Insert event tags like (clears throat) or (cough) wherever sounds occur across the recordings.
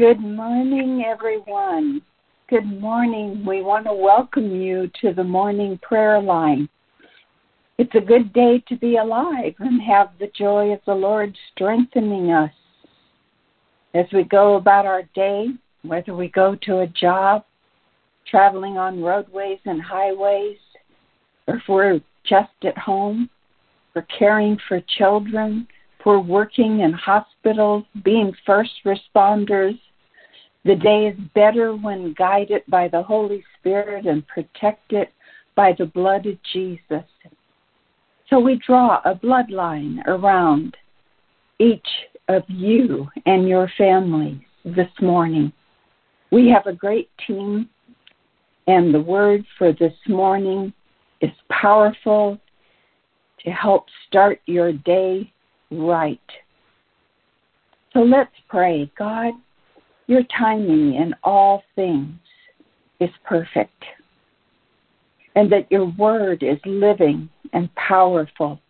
Good morning, everyone. Good morning. We want to welcome you to the morning prayer line. It's a good day to be alive and have the joy of the Lord strengthening us as we go about our day, whether we go to a job, traveling on roadways and highways, or if we're just at home, for caring for children, for working in hospitals, being first responders. The day is better when guided by the Holy Spirit and protected by the blood of Jesus. So we draw a bloodline around each of you and your families this morning. We have a great team, and the word for this morning is powerful to help start your day right. So let's pray. God, your timing in all things is perfect, and that your word is living and powerful,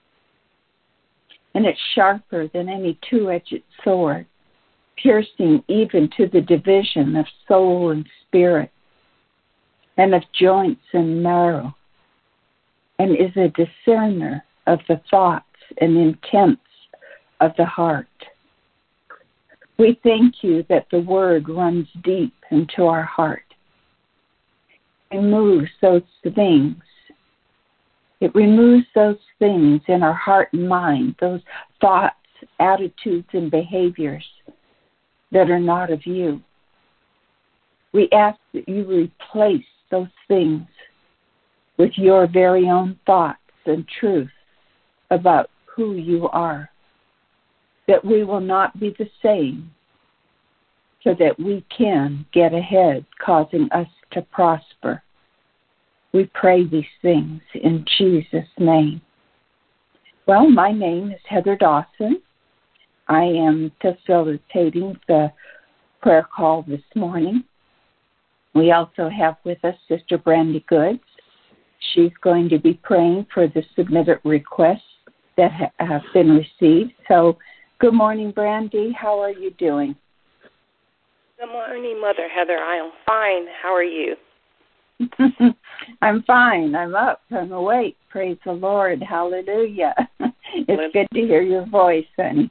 and it's sharper than any two edged sword, piercing even to the division of soul and spirit, and of joints and marrow, and is a discerner of the thoughts and intents of the heart. We thank you that the word runs deep into our heart. And moves those things. It removes those things in our heart and mind, those thoughts, attitudes, and behaviors that are not of you. We ask that you replace those things with your very own thoughts and truth about who you are, that we will not be the same, so that we can get ahead, causing us to prosper. We pray these things in Jesus' name. Well, my name is Heather Dawson. I am facilitating the prayer call this morning. We also have with us Sister Brandy Goods. She's going to be praying for the submitted requests that have been received. So, good morning, Brandy. How are you doing? Good morning, Mother Heather. I am fine. How are you? (laughs) I'm fine. I'm up. I'm awake. Praise the Lord. Hallelujah. (laughs) it's good to hear your voice, honey.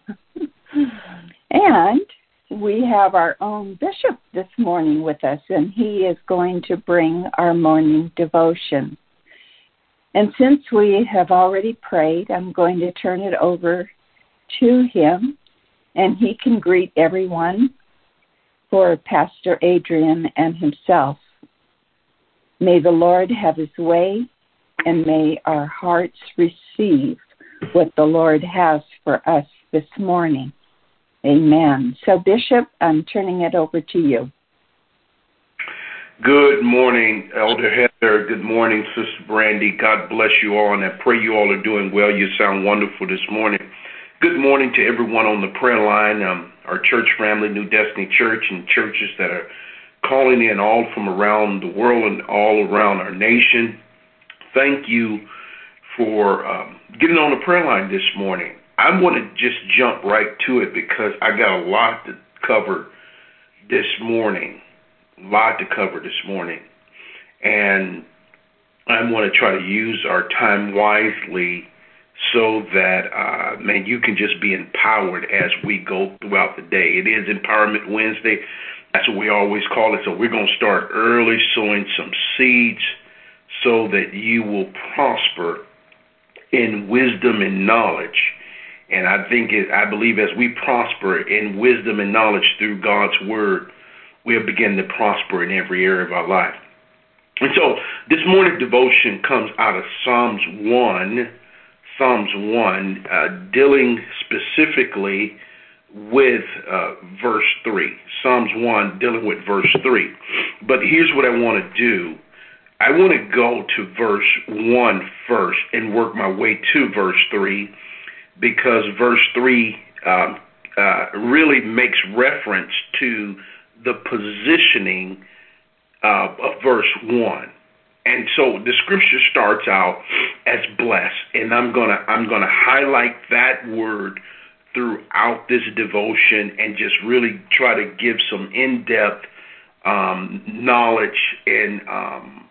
and we have our own bishop this morning with us, and he is going to bring our morning devotion. And since we have already prayed, I'm going to turn it over to him, and he can greet everyone for Pastor Adrian and himself. May the Lord have his way, and may our hearts receive what the Lord has for us this morning. Amen. So, Bishop, I'm turning it over to you. Good morning, Elder Heather. Good morning, Sister Brandy. God bless you all, and I pray you all are doing well. You sound wonderful this morning. Good morning to everyone on the prayer line, um, our church family, New Destiny Church, and churches that are calling in all from around the world and all around our nation. Thank you for um, getting on the prayer line this morning. I want to just jump right to it because I got a lot to cover this morning. A lot to cover this morning. And I want to try to use our time wisely so that, uh, man, you can just be empowered as we go throughout the day. It is Empowerment Wednesday. That's what we always call it. So we're going to start early, sowing some seeds so that you will prosper in wisdom and knowledge. And I think it, I believe as we prosper in wisdom and knowledge through God's word, we'll begin to prosper in every area of our life. And so this morning devotion comes out of Psalms 1, Psalms 1, uh, dealing specifically with uh, verse 3. Psalms 1 dealing with verse 3. But here's what I want to do I want to go to verse 1 first and work my way to verse 3 because verse 3 uh, uh, really makes reference to the positioning of verse 1. And so the scripture starts out as blessed, and I'm gonna I'm gonna highlight that word throughout this devotion and just really try to give some in depth um, knowledge and um,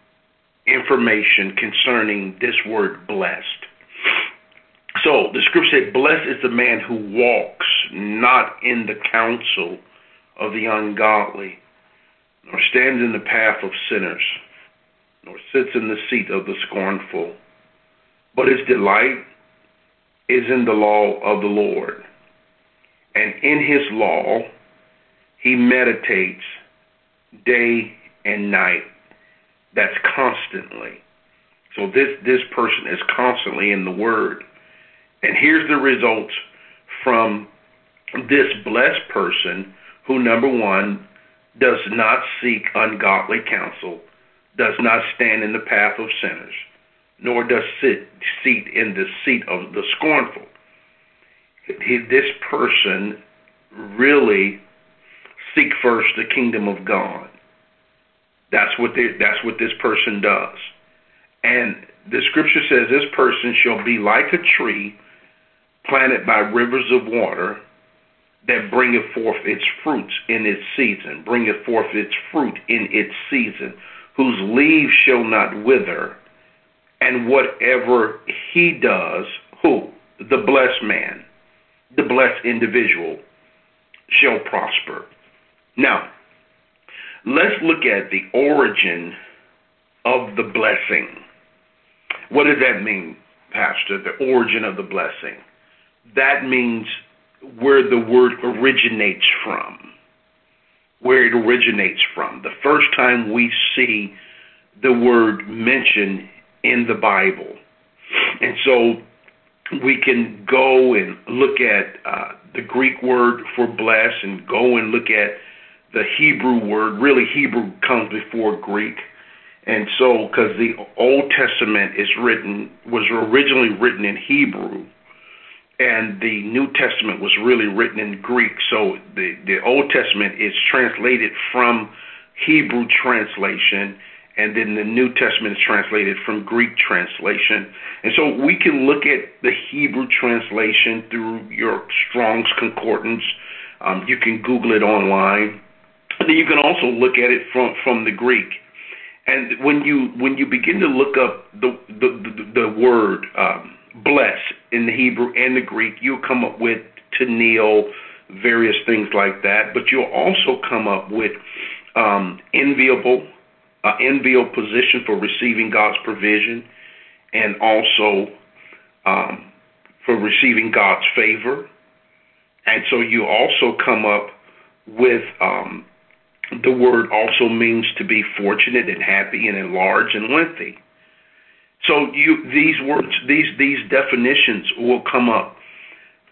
information concerning this word blessed. So the scripture said, Blessed is the man who walks not in the counsel of the ungodly, nor stands in the path of sinners, nor sits in the seat of the scornful, but his delight is in the law of the Lord. And in his law he meditates day and night. That's constantly. So this this person is constantly in the word. And here's the results from this blessed person who number 1 does not seek ungodly counsel, does not stand in the path of sinners, nor does sit seat in the seat of the scornful. He, this person really seek first the kingdom of God. That's what they, that's what this person does. And the scripture says this person shall be like a tree planted by rivers of water that bringeth forth its fruits in its season, bringeth forth its fruit in its season, whose leaves shall not wither, and whatever he does, who? The blessed man, the blessed individual, shall prosper. Now, let's look at the origin of the blessing. What does that mean, Pastor? The origin of the blessing. That means where the word originates from. Where it originates from. The first time we see the word mentioned in the Bible. And so we can go and look at uh, the Greek word for bless and go and look at the Hebrew word. Really, Hebrew comes before Greek. And so, because the Old Testament is written, was originally written in Hebrew, and the New Testament was really written in Greek. So the, the Old Testament is translated from Hebrew translation, and then the New Testament is translated from Greek translation. And so we can look at the Hebrew translation through your Strong's Concordance. Um, you can Google it online. And then you can also look at it from, from the Greek. And when you when you begin to look up the the, the, the word um, bless in the Hebrew and the Greek, you'll come up with to kneel, various things like that. But you'll also come up with um, enviable, uh, enviable position for receiving God's provision, and also um, for receiving God's favor. And so you also come up with um, the word also means to be fortunate and happy and enlarged and lengthy. So you these words, these these definitions will come up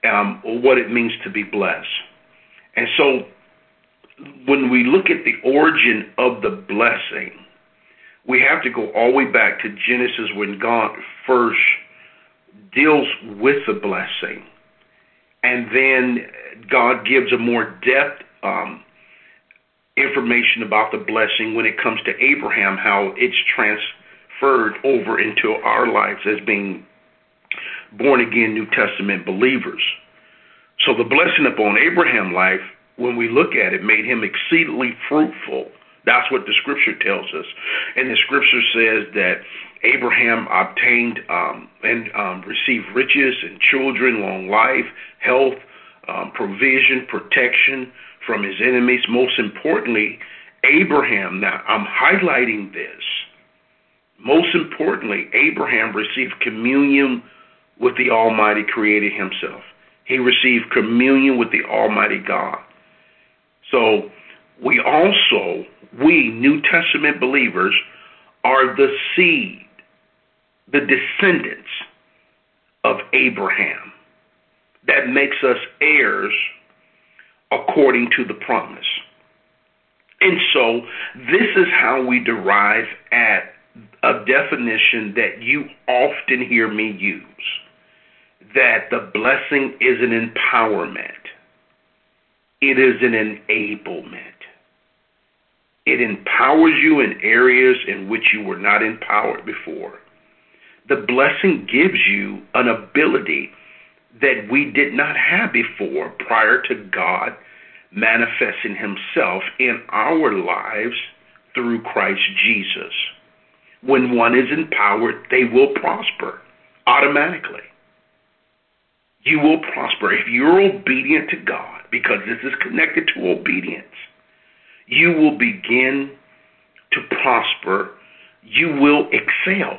um, what it means to be blessed. And so when we look at the origin of the blessing, we have to go all the way back to Genesis when God first deals with the blessing. And then God gives a more depth um, information about the blessing when it comes to Abraham, how it's transferred over into our lives as being born again New Testament believers. So the blessing upon Abraham's life, when we look at it, made him exceedingly fruitful. That's what the scripture tells us. And the scripture says that Abraham obtained um, and um, received riches and children, long life, health, um, provision, protection from his enemies. Most importantly, Abraham. Now, I'm highlighting this. Most importantly, Abraham received communion with the Almighty Creator Himself. He received communion with the Almighty God. So, we also, we New Testament believers, are the seed, the descendants of Abraham. That makes us heirs according to the promise. And so, this is how we derive at a definition that you often hear me use that the blessing is an empowerment, it is an enablement. It empowers you in areas in which you were not empowered before. The blessing gives you an ability that we did not have before prior to God manifesting himself in our lives through Christ Jesus. When one is empowered, they will prosper automatically. You will prosper if you're obedient to God, because this is connected to obedience. You will begin to prosper. You will excel.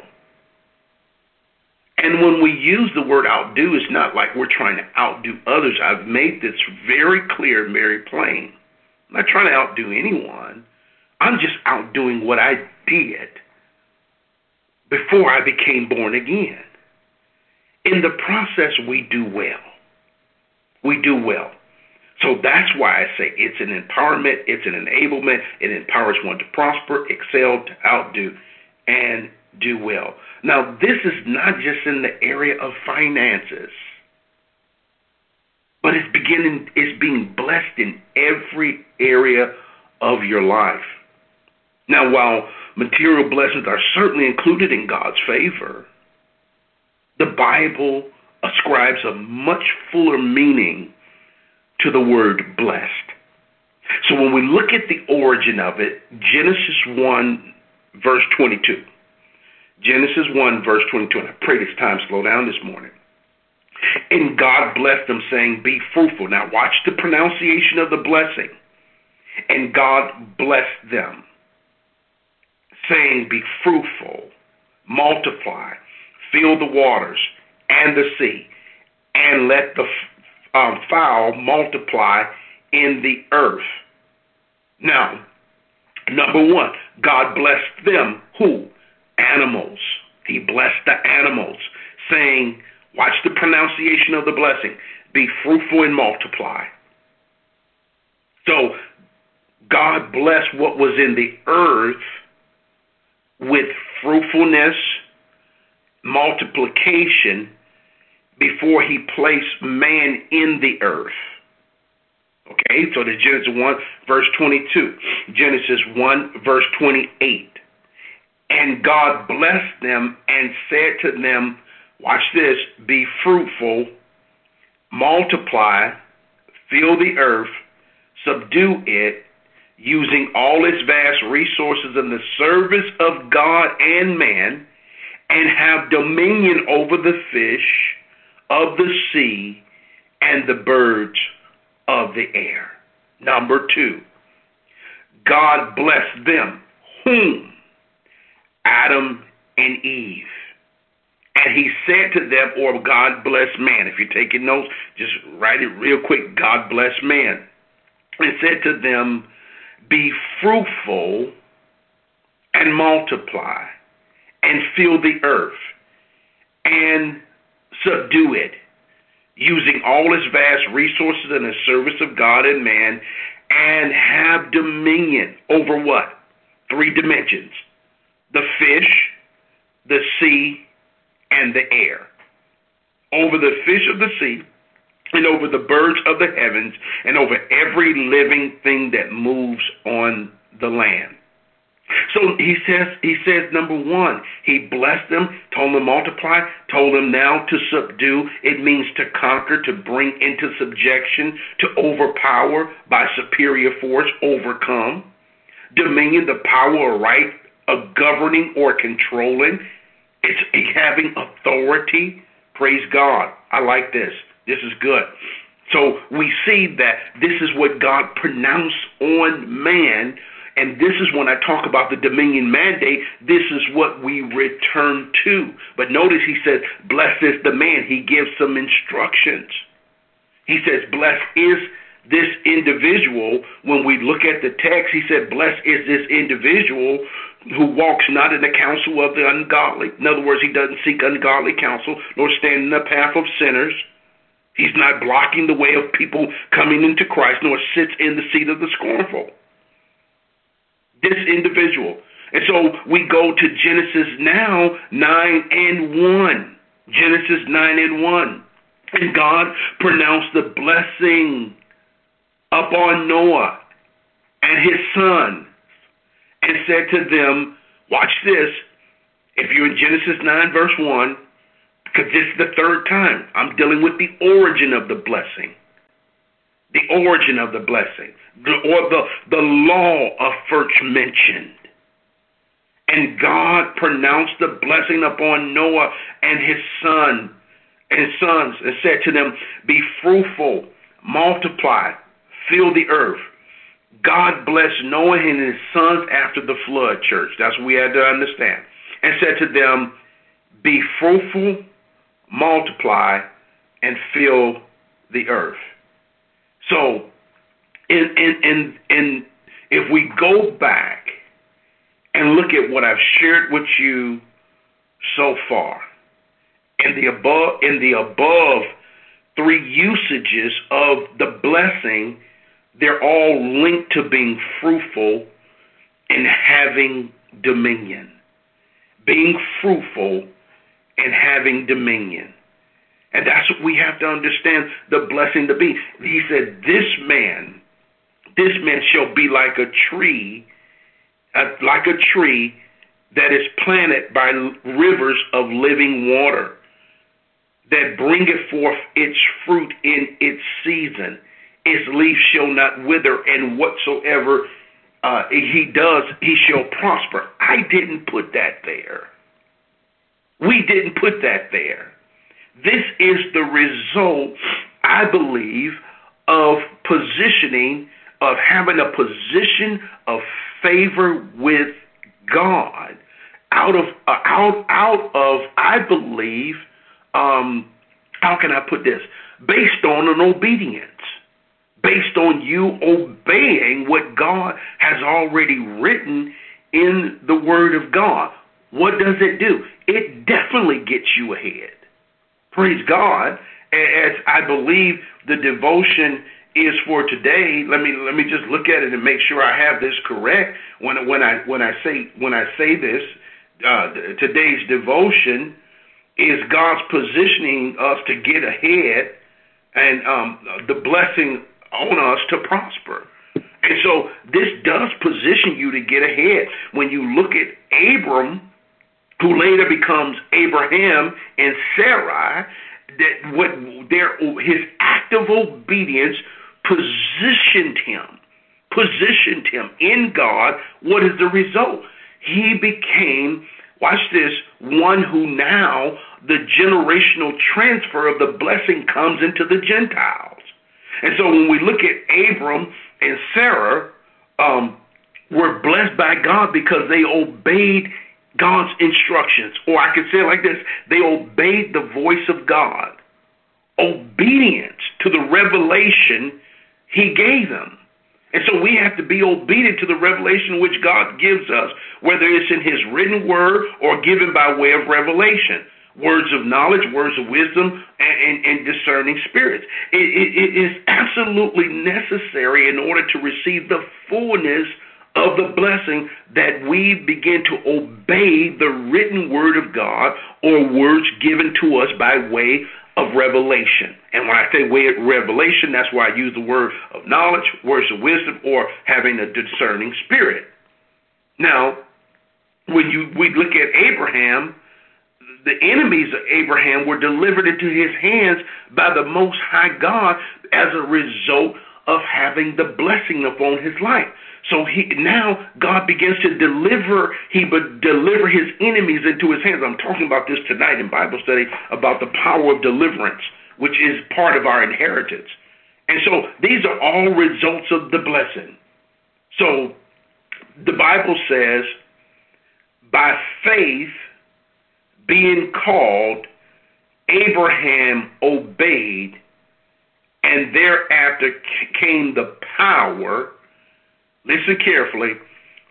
And when we use the word outdo, it's not like we're trying to outdo others. I've made this very clear and very plain. I'm not trying to outdo anyone. I'm just outdoing what I did before I became born again. In the process, we do well. We do well. So that's why I say it's an empowerment, it's an enablement, it empowers one to prosper, excel, to outdo, and do well. Now, this is not just in the area of finances, but it's beginning it's being blessed in every area of your life. Now, while material blessings are certainly included in God's favor, the Bible ascribes a much fuller meaning to the word blessed. So when we look at the origin of it, Genesis 1, verse 22. Genesis 1, verse 22. And I pray this time slow down this morning. And God blessed them, saying, Be fruitful. Now watch the pronunciation of the blessing. And God blessed them, saying, Be fruitful, multiply, fill the waters and the sea, and let the um, fowl multiply in the earth. Now, number one, God blessed them. Who? Animals. He blessed the animals, saying, Watch the pronunciation of the blessing. Be fruitful and multiply. So, God blessed what was in the earth with fruitfulness, multiplication, before he placed man in the earth. Okay, so the Genesis 1, verse 22. Genesis 1, verse 28. And God blessed them and said to them, Watch this, be fruitful, multiply, fill the earth, subdue it, using all its vast resources in the service of God and man, and have dominion over the fish of the sea and the birds of the air. Number two, God blessed them, whom? Adam and Eve. And he said to them, or God bless man. If you're taking notes, just write it real quick. God bless man. And said to them, Be fruitful and multiply and fill the earth and subdue it, using all its vast resources in the service of God and man, and have dominion over what? Three dimensions the fish, the sea, and the air. Over the fish of the sea, and over the birds of the heavens, and over every living thing that moves on the land. So he says, he says, number one, he blessed them, told them multiply, told them now to subdue. It means to conquer, to bring into subjection, to overpower by superior force, overcome. Dominion, the power or right of governing or controlling. It's having authority. Praise God. I like this. This is good. So we see that this is what God pronounced on man and this is when I talk about the dominion mandate, this is what we return to. But notice he says, Blessed is the man. He gives some instructions. He says, Blessed is this individual. When we look at the text, he said, Blessed is this individual who walks not in the counsel of the ungodly. In other words, he doesn't seek ungodly counsel, nor stand in the path of sinners. He's not blocking the way of people coming into Christ, nor sits in the seat of the scornful this individual. And so we go to Genesis now 9 and 1. Genesis 9 and 1. And God pronounced the blessing upon Noah and his son and said to them, Watch this. If you're in Genesis 9, verse 1, because this is the third time I'm dealing with the origin of the blessing. The origin of the blessing, or the, the law of first mentioned. And God pronounced the blessing upon Noah and his son and sons and said to them, Be fruitful, multiply, fill the earth. God blessed Noah and his sons after the flood, church. That's what we had to understand. And said to them, Be fruitful, multiply, and fill the earth. So, in, in, in, in, if we go back and look at what I've shared with you so far, in the above, in the above three usages of the blessing, they're all linked to being fruitful and having dominion. Being fruitful and having dominion. And that's what we have to understand the blessing to be. He said, This man, this man shall be like a tree, uh, like a tree that is planted by rivers of living water, that bringeth forth its fruit in its season. Its leaf shall not wither, and whatsoever uh, he does, he shall prosper. I didn't put that there. We didn't put that there. This is the result, I believe, of positioning, of having a position of favor with God out of uh, out out of I believe um how can I put this? Based on an obedience. Based on you obeying what God has already written in the word of God what does it do it definitely gets you ahead. Praise God. As I believe the devotion is for today, let me let me just look at it and make sure I have this correct. When when I when I say when I say this, uh, today's devotion is God's positioning us to get ahead and um, the blessing on us to prosper. And so this does position you to get ahead. When you look at Abram, who later becomes Abraham and Sarai, that what their his active obedience positioned him, positioned him in God. What is the result? He became, watch this, one who now the generational transfer of the blessing comes into the Gentiles. And so when we look at Abram and Sarah, um, were blessed by God because they obeyed God's instructions. Or I could say it like this they obeyed the voice of God, obedience to the revelation He gave them. And so we have to be obedient to the revelation which God gives us, whether it's in His written word or given by way of revelation. Words of knowledge, words of wisdom, and, and, and discerning spirits. It, it, it is absolutely necessary in order to receive the fullness of the blessing that we begin to obey the written word of God or words given to us by way of revelation. And when I say way of revelation, that's why I use the word of knowledge, words of wisdom, or having a discerning spirit. Now, when you we look at Abraham, the enemies of Abraham were delivered into his hands by the Most High God as a result of having the blessing upon his life. So he now God begins to deliver. He would deliver his enemies into his hands. I'm talking about this tonight in Bible study about the power of deliverance, which is part of our inheritance. And so these are all results of the blessing. So the Bible says, by faith being called, Abraham obeyed, and thereafter came the power listen carefully,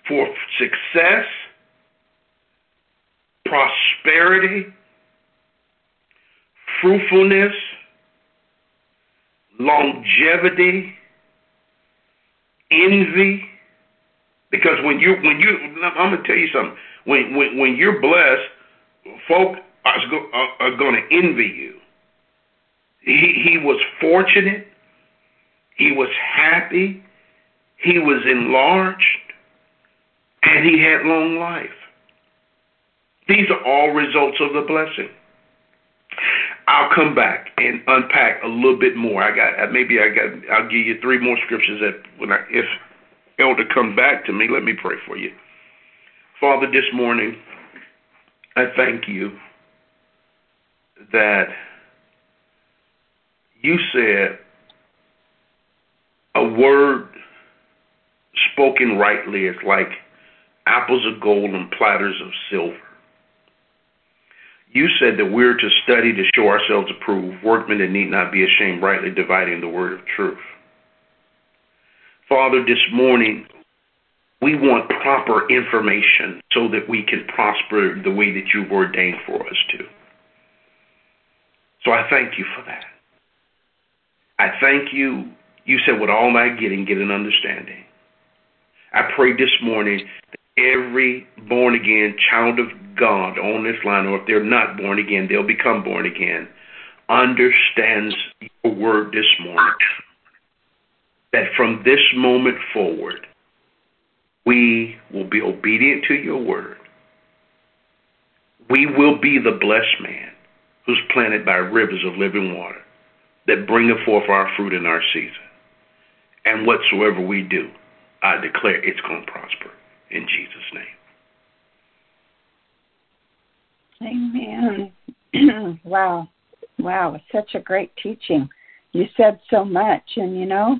for success, prosperity, fruitfulness, longevity, envy. Because when you when you I'm gonna tell you something. When when when you're blessed, folk are, are going to envy you. He he was fortunate. He was happy he was enlarged, and he had long life. These are all results of the blessing. I'll come back and unpack a little bit more. I got maybe I got I'll give you three more scriptures that when I if Elder come back to me, let me pray for you. Father, this morning I thank you that you said a word spoken rightly is like apples of gold and platters of silver. You said that we're to study to show ourselves approved, workmen that need not be ashamed, rightly dividing the word of truth. Father, this morning, we want proper information so that we can prosper the way that you've ordained for us to. So I thank you for that. I thank you. You said, with all my getting, get an understanding. I pray this morning that every born again child of God on this line, or if they're not born again, they'll become born again, understands your word this morning. That from this moment forward, we will be obedient to your word. We will be the blessed man who's planted by rivers of living water that bringeth forth our fruit in our season. And whatsoever we do, I declare it's going to prosper in Jesus' name. Amen. (clears throat) wow. Wow. Such a great teaching. You said so much. And, you know,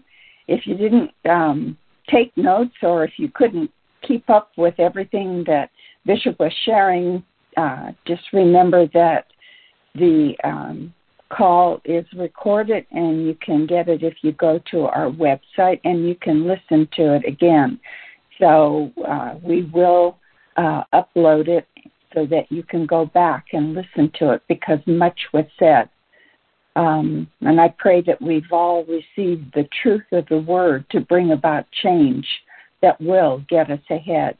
if you didn't um, take notes or if you couldn't keep up with everything that Bishop was sharing, uh, just remember that the um, call is recorded and you can get it if you go to our website and you can listen to it again. So uh, we will uh, upload it so that you can go back and listen to it because much was said. Um, and I pray that we've all received the truth of the word to bring about change that will get us ahead.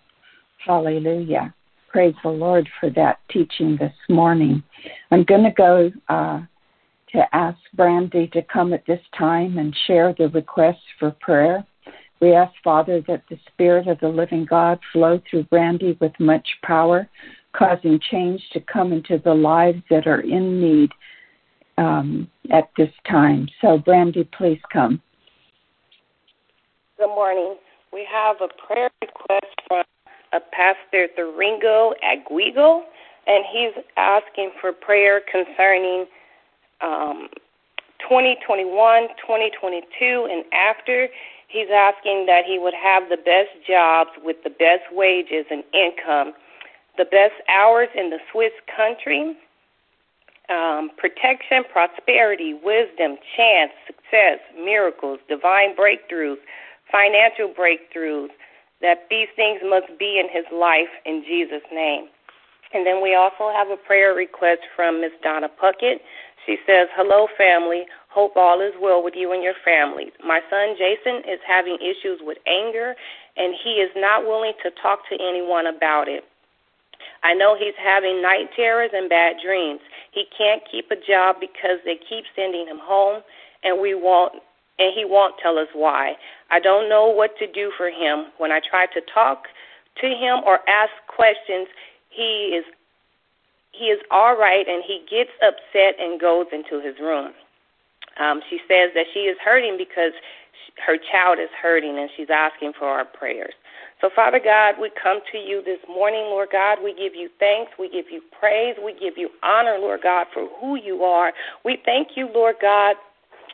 Hallelujah. Praise the Lord for that teaching this morning. I'm going to go uh, to ask Brandy to come at this time and share the requests for prayer. We ask, Father, that the Spirit of the living God flow through Brandy with much power, causing change to come into the lives that are in need um, at this time. So, Brandy, please come. Good morning. We have a prayer request from a Pastor Thuringo Aguigo, and he's asking for prayer concerning um, 2021, 2022, and after. He's asking that he would have the best jobs with the best wages and income, the best hours in the Swiss country, um, protection, prosperity, wisdom, chance, success, miracles, divine breakthroughs, financial breakthroughs, that these things must be in his life in Jesus' name. And then we also have a prayer request from Miss Donna Puckett. She says, Hello, family. Hope all is well with you and your families. My son Jason is having issues with anger, and he is not willing to talk to anyone about it. I know he's having night terrors and bad dreams. He can't keep a job because they keep sending him home, and we won't and he won't tell us why. I don't know what to do for him. When I try to talk to him or ask questions, he is he is all right and he gets upset and goes into his room. Um, she says that she is hurting because her child is hurting and she's asking for our prayers. So, Father God, we come to you this morning, Lord God. We give you thanks. We give you praise. We give you honor, Lord God, for who you are. We thank you, Lord God,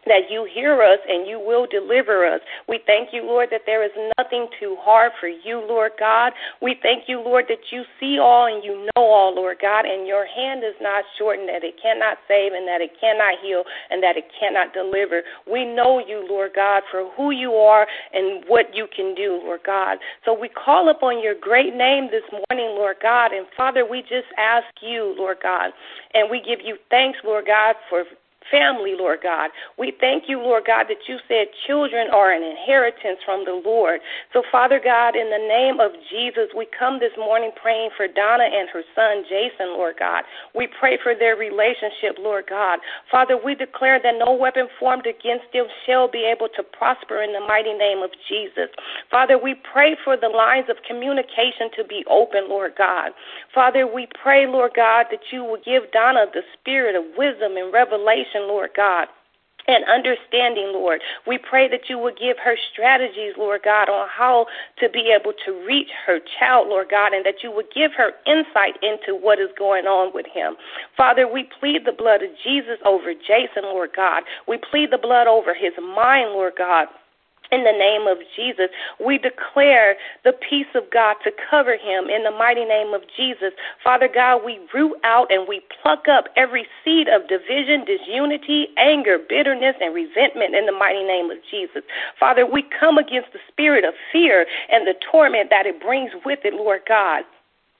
that you hear us and you will deliver us. We thank you, Lord, that there is nothing too hard for you, Lord God. We thank you, Lord, that you see all and you know all, Lord God, and your hand is not shortened, that it cannot save and that it cannot heal and that it cannot deliver. We know you, Lord God, for who you are and what you can do, Lord God. So we call upon your great name this morning, Lord God. And Father, we just ask you, Lord God, and we give you thanks, Lord God, for family, Lord God. We thank you, Lord God, that you said children are an inheritance from the Lord. So, Father God, in the name of Jesus, we come this morning praying for Donna and her son, Jason, Lord God. We pray for their relationship, Lord God. Father, we declare that no weapon formed against them shall be able to prosper in the mighty name of Jesus. Father, we pray for the lines of communication to be open, Lord God. Father, we pray, Lord God, that you will give Donna the spirit of wisdom and revelation, Lord God and understanding, Lord. We pray that you would give her strategies, Lord God, on how to be able to reach her child, Lord God, and that you would give her insight into what is going on with him. Father, we plead the blood of Jesus over Jason, Lord God. We plead the blood over his mind, Lord God in the name of Jesus. We declare the peace of God to cover him in the mighty name of Jesus. Father God, we root out and we pluck up every seed of division, disunity, anger, bitterness, and resentment in the mighty name of Jesus. Father, we come against the spirit of fear and the torment that it brings with it, Lord God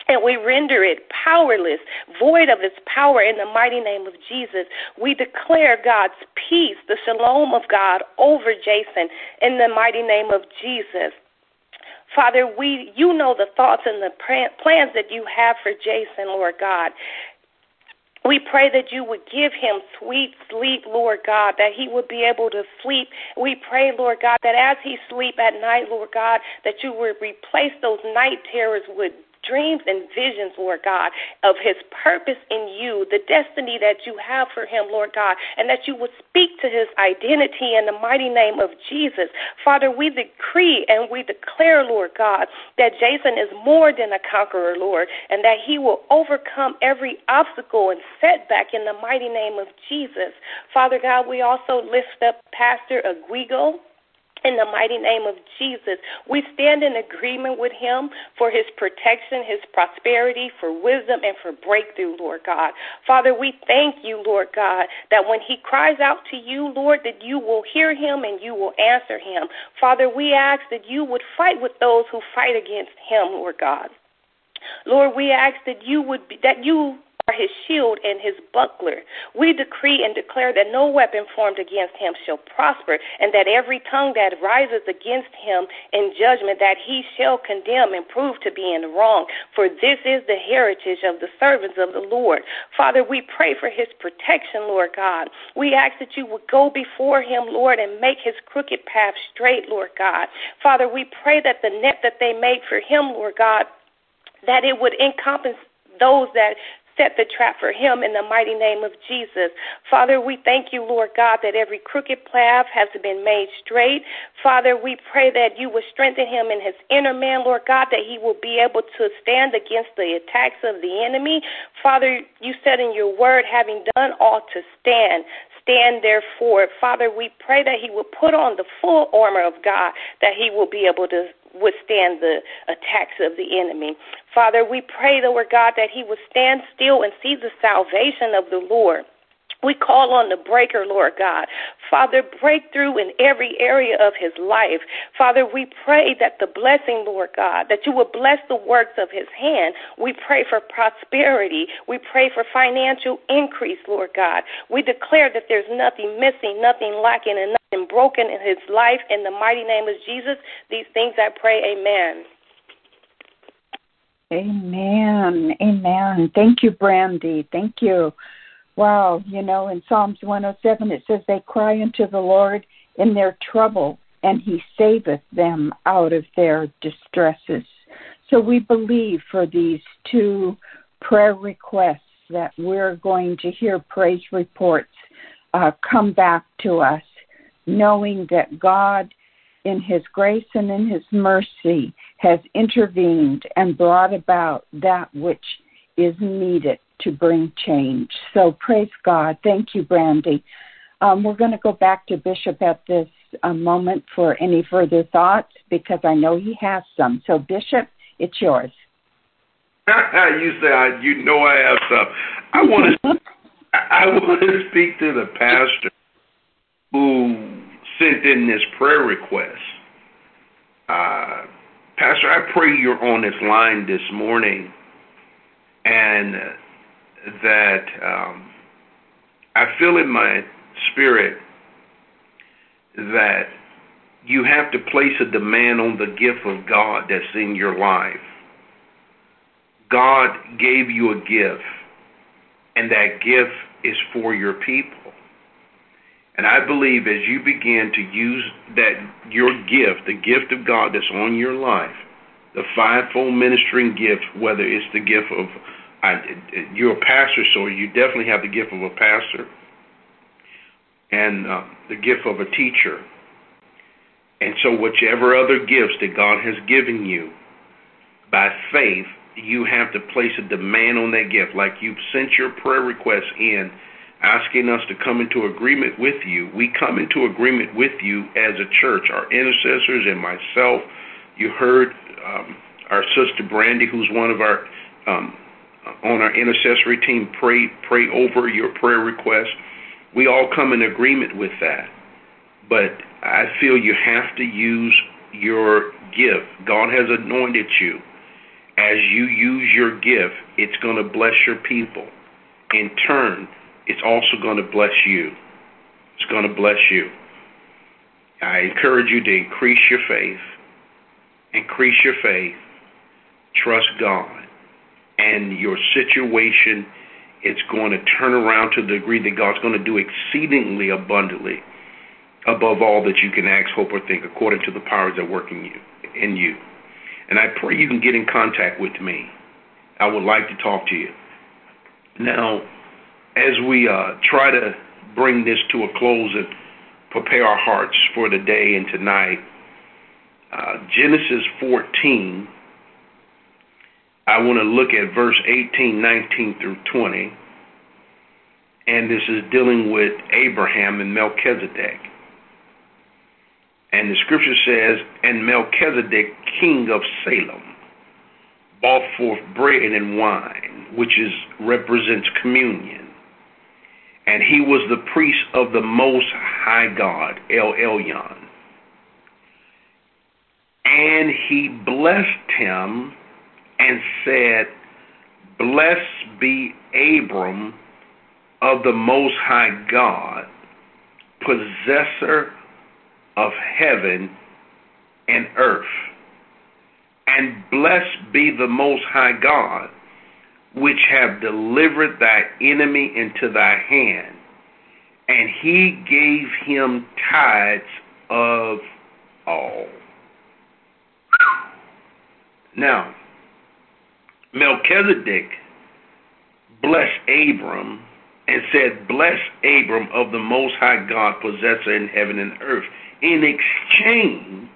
and we render it powerless, void of its power in the mighty name of Jesus. We declare God's peace, the shalom of God over Jason in the mighty name of Jesus. Father, we you know the thoughts and the plans that you have for Jason, Lord God. We pray that you would give him sweet sleep, Lord God, that he would be able to sleep. We pray, Lord God, that as he sleep at night, Lord God, that you would replace those night terrors with dreams and visions, Lord God, of his purpose in you, the destiny that you have for him, Lord God, and that you would speak to his identity in the mighty name of Jesus. Father, we decree and we declare, Lord God, that Jason is more than a conqueror, Lord, and that he will overcome every obstacle and setback in the mighty name of Jesus. Father God, we also lift up Pastor Aguigo in the mighty name of Jesus. We stand in agreement with him for his protection, his prosperity, for wisdom, and for breakthrough, Lord God. Father, we thank you, Lord God, that when he cries out to you, Lord, that you will hear him and you will answer him. Father, we ask that you would fight with those who fight against him, Lord God. Lord, we ask that you would be, that you are his shield and his buckler. We decree and declare that no weapon formed against him shall prosper, and that every tongue that rises against him in judgment that he shall condemn and prove to be in wrong. For this is the heritage of the servants of the Lord. Father, we pray for his protection, Lord God. We ask that you would go before him, Lord, and make his crooked path straight, Lord God. Father, we pray that the net that they made for him, Lord God, that it would encompass those that set the trap for him in the mighty name of Jesus. Father, we thank you, Lord God, that every crooked path has been made straight. Father, we pray that you will strengthen him in his inner man, Lord God, that he will be able to stand against the attacks of the enemy. Father, you said in your word, having done all to stand, stand therefore. Father, we pray that he will put on the full armor of God, that he will be able to withstand the attacks of the enemy. Father, we pray, Lord God, that he would stand still and see the salvation of the Lord. We call on the breaker, Lord God. Father, break through in every area of his life. Father, we pray that the blessing, Lord God, that you will bless the works of his hand. We pray for prosperity. We pray for financial increase, Lord God. We declare that there's nothing missing, nothing lacking, and nothing broken in his life. In the mighty name of Jesus, these things I pray, amen. Amen. Amen. Thank you, Brandy. Thank you. Wow, you know, in Psalms 107 it says, They cry unto the Lord in their trouble, and he saveth them out of their distresses. So we believe for these two prayer requests that we're going to hear praise reports uh, come back to us, knowing that God, in His grace and in His mercy, has intervened and brought about that which is needed to bring change. So praise God. Thank you, Brandy. Um, we're going to go back to Bishop at this uh, moment for any further thoughts because I know he has some. So, Bishop, it's yours. (laughs) you say I, you know I have some. I want to (laughs) I want to speak to the pastor who sent in this prayer request. Uh, pastor, I pray you're on this line this morning, and that um, I feel in my spirit that you have to place a demand on the gift of God that's in your life. God gave you a gift, and that gift is for your people. And I believe as you begin to use that your gift, the gift of God that's on your life, the fivefold ministering gift, whether it's the gift of I, you're a pastor, so you definitely have the gift of a pastor and uh, the gift of a teacher. And so, whichever other gifts that God has given you, by faith, you have to place a demand on that gift. Like you've sent your prayer request in, asking us to come into agreement with you. We come into agreement with you as a church, our intercessors and myself. You heard um, our sister Brandy, who's one of our um, Uh, on our intercessory team, pray pray over your prayer request. We all come in agreement with that. But I feel you have to use your gift. God has anointed you. As you use your gift, it's going to bless your people. In turn, it's also going to bless you. It's going to bless you. I encourage you to increase your faith. Increase your faith. Trust God and your situation it's going to turn around to the degree that God's going to do exceedingly abundantly above all that you can ask, hope, or think, according to the powers that work in you. In you. And I pray you can get in contact with me. I would like to talk to you. Now, as we uh, try to bring this to a close and prepare our hearts for the day and tonight, uh, Genesis 14 I want to look at verse 18, 19 through 20. And this is dealing with Abraham and Melchizedek. And the scripture says, And Melchizedek, king of Salem, brought forth bread and wine, which is represents communion. And he was the priest of the Most High God, El Elyon. And he blessed him and said, Blessed be Abram of the Most High God, possessor of heaven and earth. And blessed be the Most High God, which have delivered thy enemy into thy hand. And he gave him tithes of all. Now, Melchizedek blessed Abram and said, Bless Abram of the Most High God, possessor in heaven and earth. In exchange,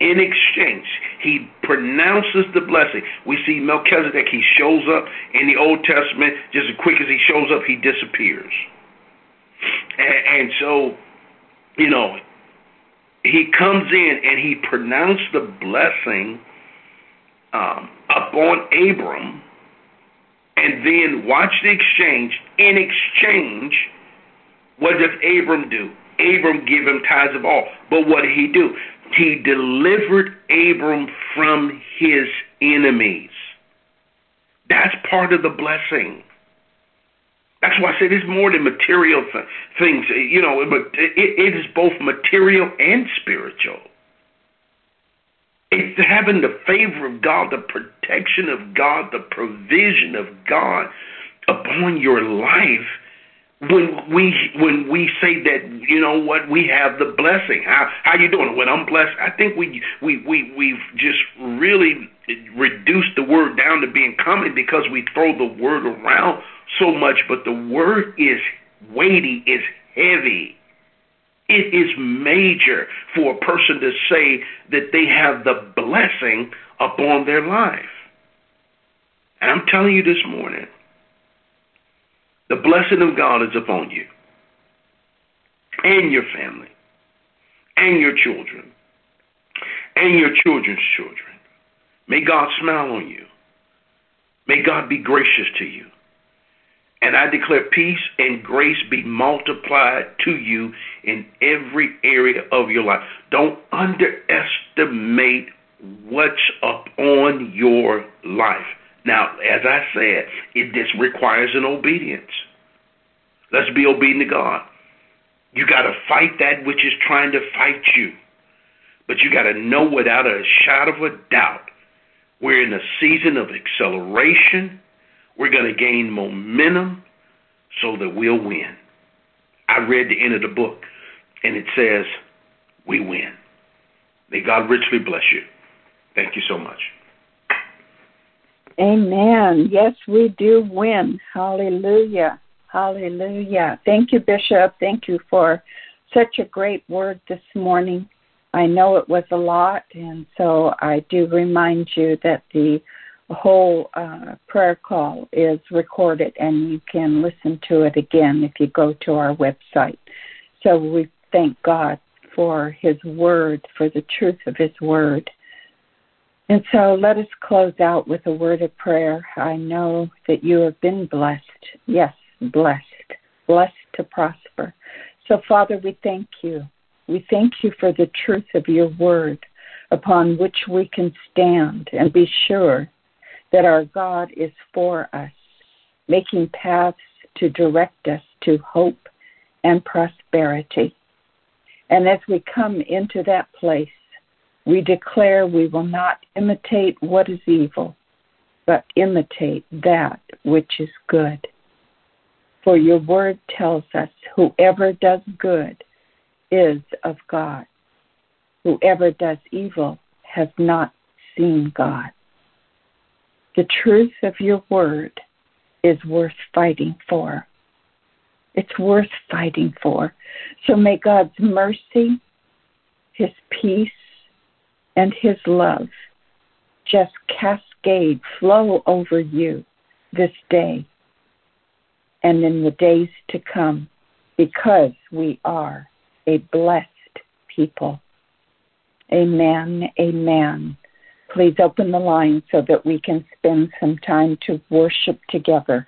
in exchange, he pronounces the blessing. We see Melchizedek, he shows up in the Old Testament, just as quick as he shows up, he disappears. And, and so, you know, he comes in and he pronounced the blessing um, upon Abram, and then watch the exchange. In exchange, what does Abram do? Abram give him tithes of all. But what did he do? He delivered Abram from his enemies. That's part of the blessing. That's why I said it's more than material th- things. You know, it, it is both material and spiritual. It's having the favor of God, the protection of God, the provision of God upon your life. When we when we say that you know what we have the blessing. How how you doing? When i'm blessed i think we we we we've just really reduced the word down to being common because we throw the word around so much but the word is weighty is heavy it is major for a person to say that they have the blessing upon their life. And I'm telling you this morning, the blessing of God is upon you and your family and your children and your children's children. May God smile on you. May God be gracious to you. And I declare peace and grace be multiplied to you in every area of your life. Don't underestimate what's upon your life. Now, as I said, it this requires an obedience. Let's be obedient to God. You got to fight that which is trying to fight you. But you got to know without a shadow of a doubt, we're in a season of acceleration. We're going to gain momentum so that we'll win. I read the end of the book, and it says, We win. May God richly bless you. Thank you so much. Amen. Yes, we do win. Hallelujah. Hallelujah. Thank you, Bishop. Thank you for such a great word this morning. I know it was a lot, and so I do remind you that the whole uh, prayer call is recorded and you can listen to it again if you go to our website. So we thank God for His Word, for the truth of His Word. And so let us close out with a word of prayer. I know that you have been blessed. Yes, blessed, blessed to prosper. So, Father, we thank you. We thank you for the truth of your word upon which we can stand and be sure that our God is for us, making paths to direct us to hope and prosperity. And as we come into that place, we declare we will not imitate what is evil, but imitate that which is good. For your word tells us whoever does good is of God. Whoever does evil has not seen God. The truth of your word is worth fighting for. It's worth fighting for. So may God's mercy, His peace, and His love just cascade, flow over you this day and in the days to come because we are a blessed people. Amen. Amen. Please open the line so that we can spend some time to worship together.